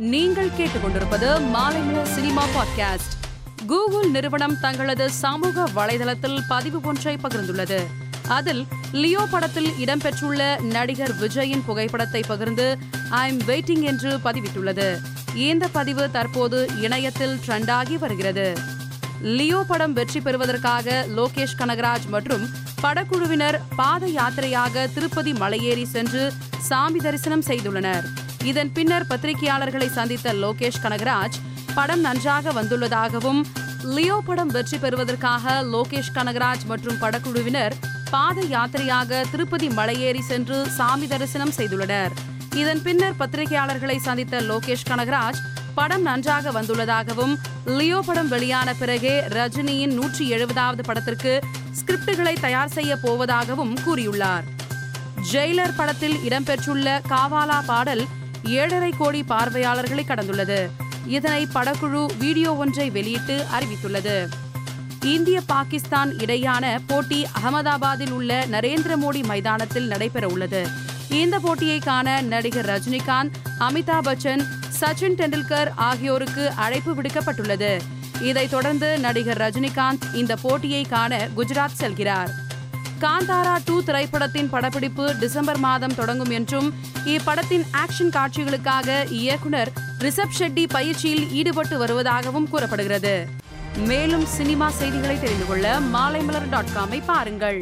நீங்கள் கேட்டுக்கொண்டிருப்பது Maalaimalar cinema podcast. Google நிறுவனம் தங்களது சமூக வலைதளத்தில் பதிவு ஒன்றை பகிர்ந்துள்ளது. அதில் லியோ படத்தில் இடம்பெற்றுள்ள நடிகர் விஜயின் புகைப்படத்தை பகிர்ந்து ஐ எம் வெயிட்டிங் என்று பதிவிட்டுள்ளது. இந்த பதிவு தற்போது இணையத்தில் ட்ரெண்டாகி வருகிறது. லியோ படம் வெற்றி பெறுவதற்காக லோகேஷ் கனகராஜ் மற்றும் படக்குழுவினர் பாத யாத்திரையாக திருப்பதி மலையேறி சென்று சாமி தரிசனம் செய்துள்ளனர். இதன் பின்னர் பத்திரிகையாளர்களை சந்தித்த லோகேஷ் கனகராஜ் படம் நன்றாக வந்துள்ளதாகவும் லியோ படம் வெற்றி பெறுவதற்காக லோகேஷ் கனகராஜ் மற்றும் படக்குழுவினர் பாத யாத்திரையாக திருப்பதி மலையேறி சென்று சாமி தரிசனம் செய்துள்ளனர். இதன் பின்னர் பத்திரிகையாளர்களை சந்தித்த லோகேஷ் கனகராஜ் படம் நன்றாக வந்துள்ளதாகவும் லியோ படம் வெளியான பிறகே ரஜினியின் நூற்றி எழுபதாவது படத்திற்கு ஸ்கிரிப்டுகளை தயார் செய்ய போவதாகவும் கூறியுள்ளார். ஜெயிலர் படத்தில் இடம்பெற்றுள்ள காவாலா பாடல் ஏழரை கோடி பார்வையாளர்களை கடந்துள்ளது. இதனை படக்குழு வீடியோ ஒன்றை வெளியிட்டு அறிவித்துள்ளது. இந்திய பாகிஸ்தான் இடையான போட்டி அகமதாபாத்தில் உள்ள நரேந்திர மோடி மைதானத்தில் நடைபெற உள்ளது. இந்த போட்டியை காண நடிகர் ரஜினிகாந்த் அமிதாப் பச்சன் சச்சின் டெண்டுல்கர் ஆகியோருக்கு அழைப்பு விடுக்கப்பட்டுள்ளது. இதைத் தொடர்ந்து நடிகர் ரஜினிகாந்த் இந்த போட்டியை காண குஜராத் செல்கிறார். காந்தாரா டூ திரைப்படத்தின் படப்பிடிப்பு டிசம்பர் மாதம் தொடங்கும் என்றும் இப்படத்தின் ஆக்ஷன் காட்சிகளுக்காக இயக்குனர் ரிஷப் ஷெட்டி பயிற்சியில் ஈடுபட்டு வருவதாகவும் கூறப்படுகிறது. மேலும் சினிமா செய்திகளை தெரிந்து கொள்ள மாலைமலர் டாட் காமை பாருங்கள்.